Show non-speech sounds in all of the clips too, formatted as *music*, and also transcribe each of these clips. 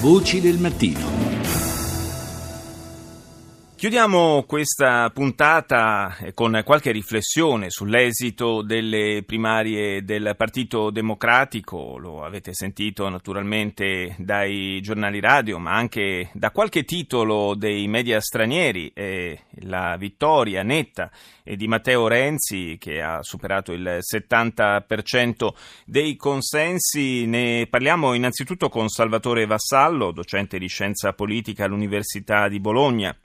Voci del mattino. Chiudiamo questa puntata con qualche riflessione sull'esito delle primarie del Partito Democratico. Lo avete sentito naturalmente dai giornali radio, ma anche da qualche titolo dei media stranieri. E la vittoria netta di Matteo Renzi, che ha superato il 70% dei consensi. Ne parliamo innanzitutto con Salvatore Vassallo, docente di scienza politica all'Università di Bologna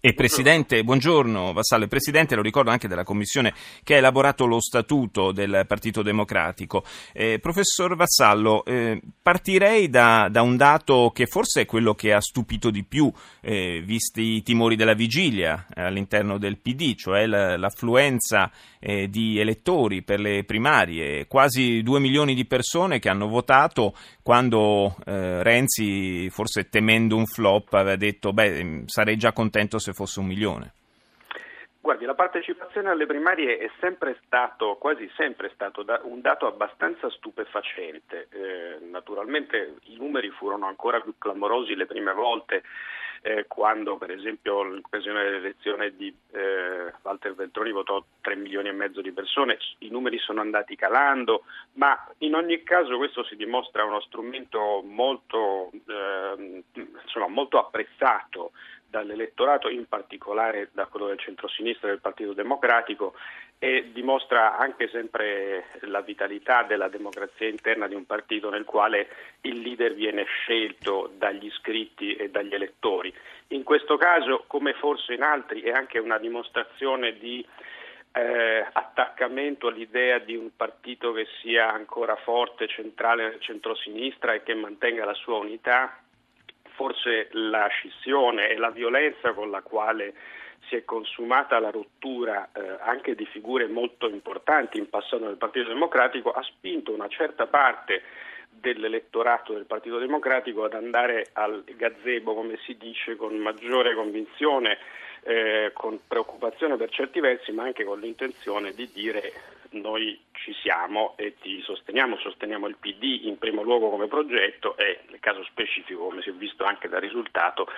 e Presidente, buongiorno Vassallo, Presidente, lo ricordo anche della Commissione che ha elaborato lo statuto del Partito Democratico. Eh, professor Vassallo, eh, partirei da, da, un dato che forse è quello che ha stupito di più, eh, visti i timori della vigilia eh, all'interno del PD, cioè l'affluenza eh, di elettori per le primarie, quasi due milioni di persone che hanno votato quando eh, Renzi, forse temendo un flop, aveva detto beh sarei già contento se fosse un milione. Guardi, la partecipazione alle primarie è sempre stato, quasi sempre stato un dato abbastanza stupefacente. Eh, naturalmente i numeri furono ancora più clamorosi le prime volte, eh, quando per esempio l'occasione dell'elezione di eh, Walter Veltroni votò 3 milioni e mezzo di persone, i numeri sono andati calando, ma in ogni caso questo si dimostra uno strumento molto, ehm, insomma, molto apprezzato dall'elettorato, in particolare da quello del centro-sinistra e del Partito Democratico, e dimostra anche sempre la vitalità della democrazia interna di un partito nel quale il leader viene scelto dagli iscritti e dagli elettori. In questo caso, come forse in altri, è anche una dimostrazione di eh, attaccamento all'idea di un partito che sia ancora forte, centrale nel centro-sinistra e che mantenga la sua unità forse la scissione e la violenza con la quale si è consumata la rottura eh, anche di figure molto importanti in passato nel Partito Democratico ha spinto una certa parte dell'elettorato del Partito Democratico ad andare al gazebo, come si dice, con maggiore convinzione, eh, con preoccupazione per certi versi, ma anche con l'intenzione di dire noi ci siamo e ti sosteniamo, sosteniamo il PD in primo luogo come progetto e nel caso specifico, come si è visto anche dal risultato,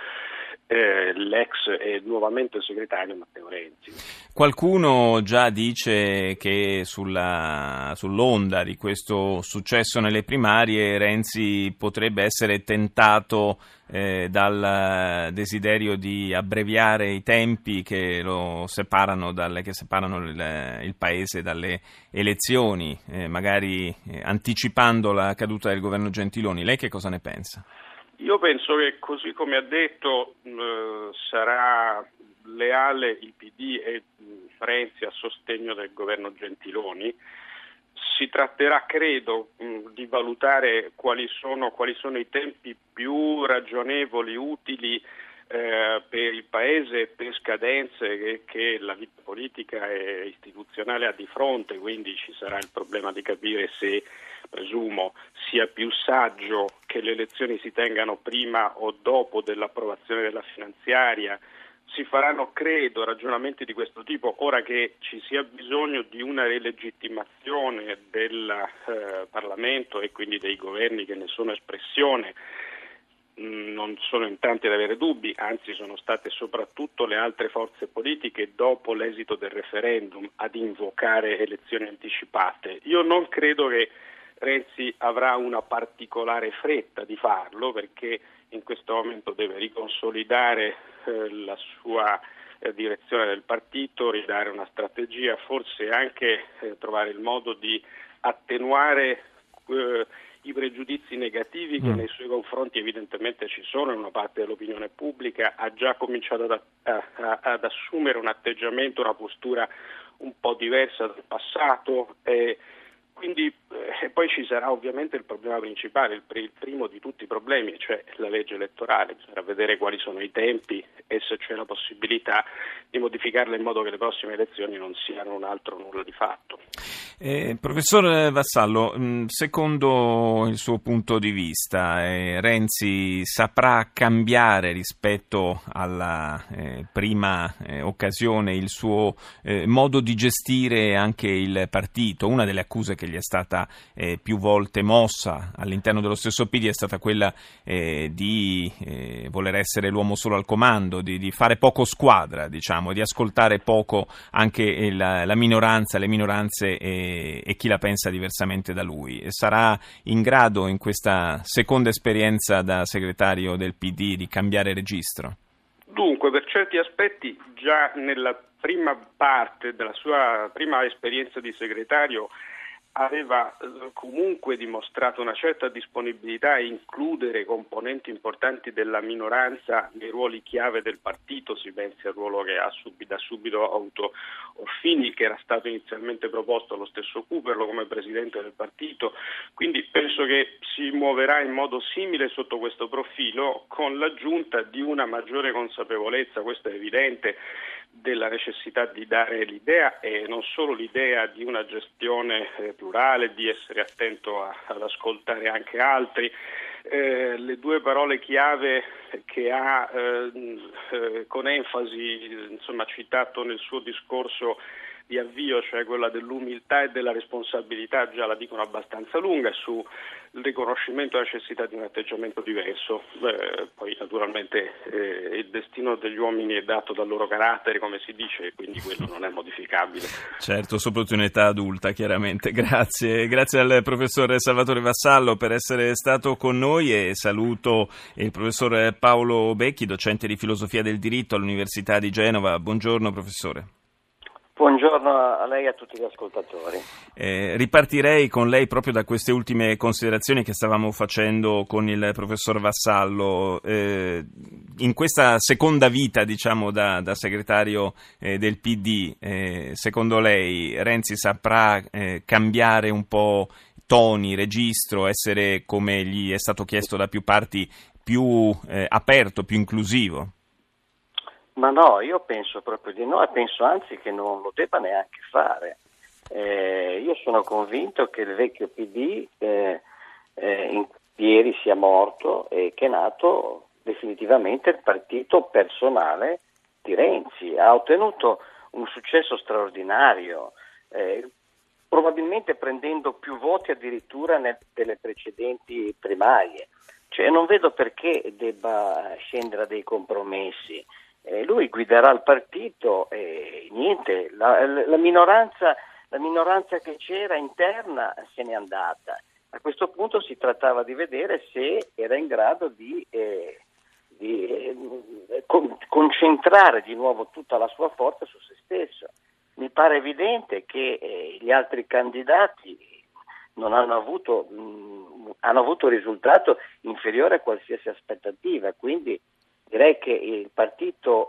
eh, l'ex e nuovamente segretario Matteo Renzi. Qualcuno già dice che sulla, sull'onda di questo successo nelle primarie Renzi potrebbe essere tentato eh, dal desiderio di abbreviare i tempi che separano, dalle, che separano il, il, paese dalle elezioni, eh, magari eh, anticipando la caduta del governo Gentiloni. Lei che cosa ne pensa? Io penso che così come ha detto eh, sarà leale il PD e Renzi a sostegno del governo Gentiloni. Si tratterà, credo, di valutare quali sono, quali sono i tempi più ragionevoli, utili eh, per il Paese, per scadenze che, che, la vita politica e istituzionale ha di fronte, quindi ci sarà il problema di capire se, presumo, sia più saggio che le elezioni si tengano prima o dopo dell'approvazione della finanziaria. Si faranno, credo, ragionamenti di questo tipo, ora che ci sia bisogno di una rilegittimazione del eh, Parlamento e quindi dei governi che ne sono espressione Mm, non sono in tanti ad avere dubbi, anzi sono state soprattutto le altre forze politiche dopo l'esito del referendum ad invocare elezioni anticipate. Io non credo che Renzi avrà una particolare fretta di farlo perché in questo momento deve riconsolidare eh, la sua eh, direzione del partito, ridare una strategia, forse anche eh, trovare il modo di attenuare eh, i pregiudizi negativi che mm. nei suoi confronti evidentemente ci sono in una parte dell'opinione pubblica, ha già cominciato ad, a, ad assumere un atteggiamento, una postura un po' diversa dal passato. E, quindi, e poi ci sarà ovviamente il problema principale, il, il, primo di tutti i problemi, cioè la legge elettorale, bisognerà vedere quali sono i tempi e se c'è la possibilità di modificarle in modo che le prossime elezioni non siano un altro nulla di fatto. Eh, professor Vassallo, mm, secondo il suo punto di vista, eh, Renzi saprà cambiare rispetto alla eh, prima eh, occasione il suo eh, modo di gestire anche il partito? Una delle accuse che gli è stata eh, più volte mossa all'interno dello stesso PD è stata quella di voler essere l'uomo solo al comando, di, di, fare poco squadra, diciamo, di ascoltare poco anche la, la minoranza, le minoranze e, chi la pensa diversamente da lui. Sarà in grado in questa seconda esperienza da segretario del PD di cambiare registro? Dunque, per certi aspetti già nella prima parte della sua prima esperienza di segretario aveva eh, comunque dimostrato una certa disponibilità a includere componenti importanti della minoranza nei ruoli chiave del partito, si pensi al ruolo che ha subito, ha subito avuto Orfini che era stato inizialmente proposto allo stesso Cooperlo come presidente del partito, quindi penso che si muoverà in modo simile sotto questo profilo con l'aggiunta di una maggiore consapevolezza, questo è evidente, della necessità di dare l'idea e non solo l'idea di una gestione eh, plurale, di essere attento a, ad ascoltare anche altri. Eh, le due parole chiave che ha eh, eh con enfasi insomma, citato nel suo discorso di avvio, cioè quella dell'umiltà e della responsabilità, già la dicono abbastanza lunga, sul riconoscimento della necessità di un atteggiamento diverso. Eh, poi naturalmente eh, il destino degli uomini è dato dal loro carattere, come si dice, quindi quello non è modificabile. *laughs* Certo, soprattutto in età adulta, chiaramente. *laughs* Grazie, grazie al professor Salvatore Vassallo per essere stato con noi e saluto il professor Paolo Becchi, docente di filosofia del diritto all'Università di Genova. Buongiorno professore. Buongiorno a lei e a tutti gli ascoltatori. Eh, ripartirei con lei proprio da queste ultime considerazioni che stavamo facendo con il professor Vassallo. Eh, in questa seconda vita, diciamo, da, da segretario eh, del PD, eh, secondo lei Renzi saprà eh, cambiare un po' toni, registro, essere, come gli è stato chiesto da più parti, più eh, aperto, più inclusivo? Ma no, io penso proprio di no e penso anzi che non lo debba neanche fare. Eh, io sono convinto che il vecchio PD eh, eh, in ieri sia morto e che è nato definitivamente il partito personale di Renzi. Ha ottenuto un successo straordinario, eh, probabilmente prendendo più voti addirittura nelle precedenti primarie. Cioè, non vedo perché debba scendere a dei compromessi eh, lui guiderà il partito e niente, la, la, minoranza, la minoranza che c'era interna se n'è andata. A questo punto si trattava di vedere se era in grado di, eh, di eh, con, concentrare di nuovo tutta la sua forza su se stesso. Mi pare evidente che eh, gli altri candidati non hanno avuto, mh, hanno avuto risultato inferiore a qualsiasi aspettativa, quindi direi che il partito,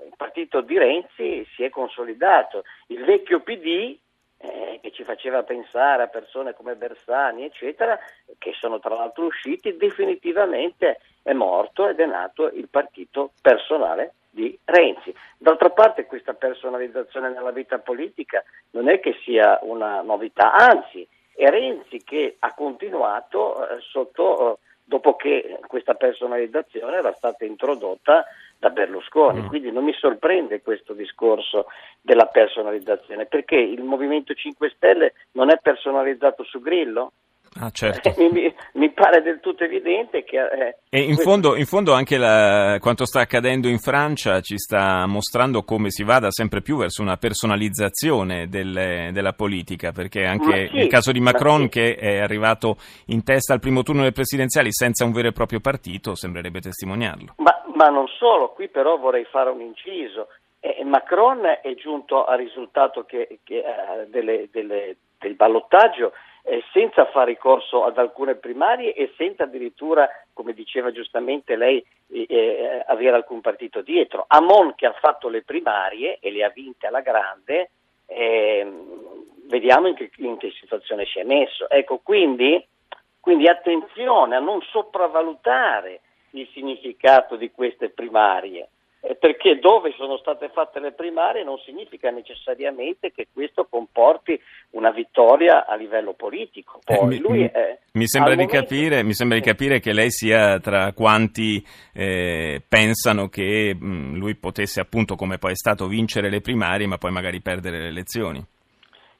uh, il partito, di Renzi si è consolidato. Il vecchio PD, eh, che ci faceva pensare a persone come Bersani, eccetera, che sono tra l'altro usciti, definitivamente è morto ed è nato il partito personale di Renzi. D'altra parte questa personalizzazione nella vita politica non è che sia una novità, anzi è Renzi che ha continuato eh, sotto... Eh, dopo che questa personalizzazione era stata introdotta da Berlusconi. Mm. Quindi non mi sorprende questo discorso della personalizzazione, perché il Movimento 5 Stelle non è personalizzato su Grillo? Ah, certo. mi, mi, pare del tutto evidente che... Eh, e in fondo, in fondo anche la, quanto sta accadendo in Francia ci sta mostrando come si vada sempre più verso una personalizzazione del, della politica, perché anche sì, nel caso di Macron sì. che è arrivato in testa al primo turno delle presidenziali senza un vero e proprio partito, sembrerebbe testimoniarlo. Ma, ma non solo, qui però vorrei fare un inciso. Eh, Macron è giunto al risultato che, che, eh, delle, delle, del ballottaggio eh, senza fare ricorso ad alcune primarie e senza addirittura, come diceva giustamente lei, eh, eh, avere alcun partito dietro. Amon che ha fatto le primarie e le ha vinte alla grande, ehm, vediamo in che, in che, situazione si è messo. Ecco, quindi, quindi attenzione a non sopravvalutare il significato di queste primarie perché dove sono state fatte le primarie non significa necessariamente che questo comporti una vittoria a livello politico. Eh, Poi, eh, mi, è, mi, sembra momento... capire, mi, sembra di capire, che lei sia tra quanti eh, pensano che mh, lui potesse appunto, come poi è stato, vincere le primarie ma poi magari perdere le elezioni.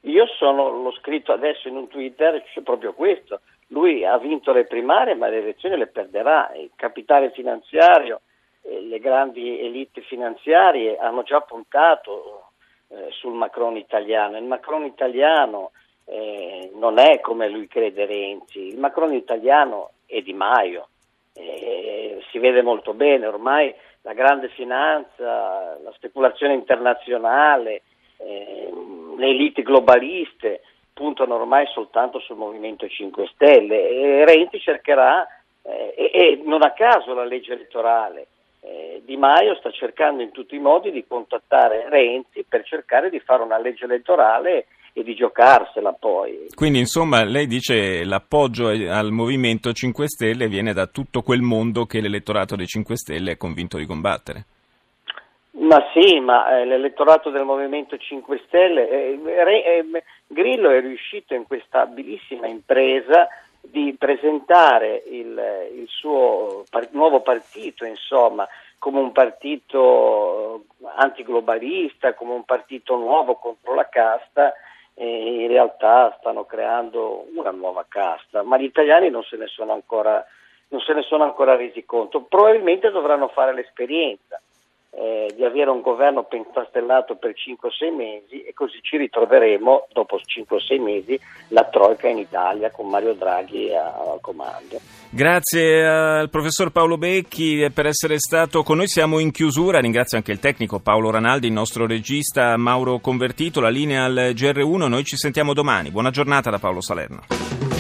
Io sono, l'ho scritto adesso in un Twitter, c'è proprio questo. Lui ha vinto le primarie ma le elezioni le perderà. Il capitale finanziario le grandi elite finanziarie hanno già puntato eh, sul Macron italiano. Il Macron italiano eh, non è come lui crede Renzi, il Macron italiano è Di Maio, eh, si vede molto bene ormai la grande finanza, la speculazione internazionale, eh, le elite globaliste puntano ormai soltanto sul Movimento 5 Stelle. E Renzi cercherà, eh, e, non a caso la legge elettorale, eh, Di Maio sta cercando in tutti i modi di contattare Renzi per cercare di fare una legge elettorale e di giocarsela poi. Quindi insomma lei dice l'appoggio al Movimento 5 Stelle viene da tutto quel mondo che l'elettorato dei 5 Stelle è convinto di combattere. Ma sì, ma eh, l'elettorato del Movimento 5 Stelle, eh, eh, Grillo è riuscito in questa abilissima impresa di presentare il, il suo par- nuovo partito, insomma, come un partito antiglobalista, come un partito nuovo contro la casta, in realtà stanno creando una nuova casta, ma gli italiani non se ne sono ancora, se ne sono ancora resi conto. Probabilmente dovranno fare l'esperienza eh, di avere un governo pentastellato per 5-6 mesi e così ci ritroveremo dopo 5-6 mesi la Troica in Italia con Mario Draghi al comando. Grazie al professor Paolo Becchi per essere stato con noi, siamo in chiusura, ringrazio anche il tecnico Paolo Ranaldi, il nostro regista Mauro Convertito, la linea al GR1, noi ci sentiamo domani, buona giornata da Paolo Salerno.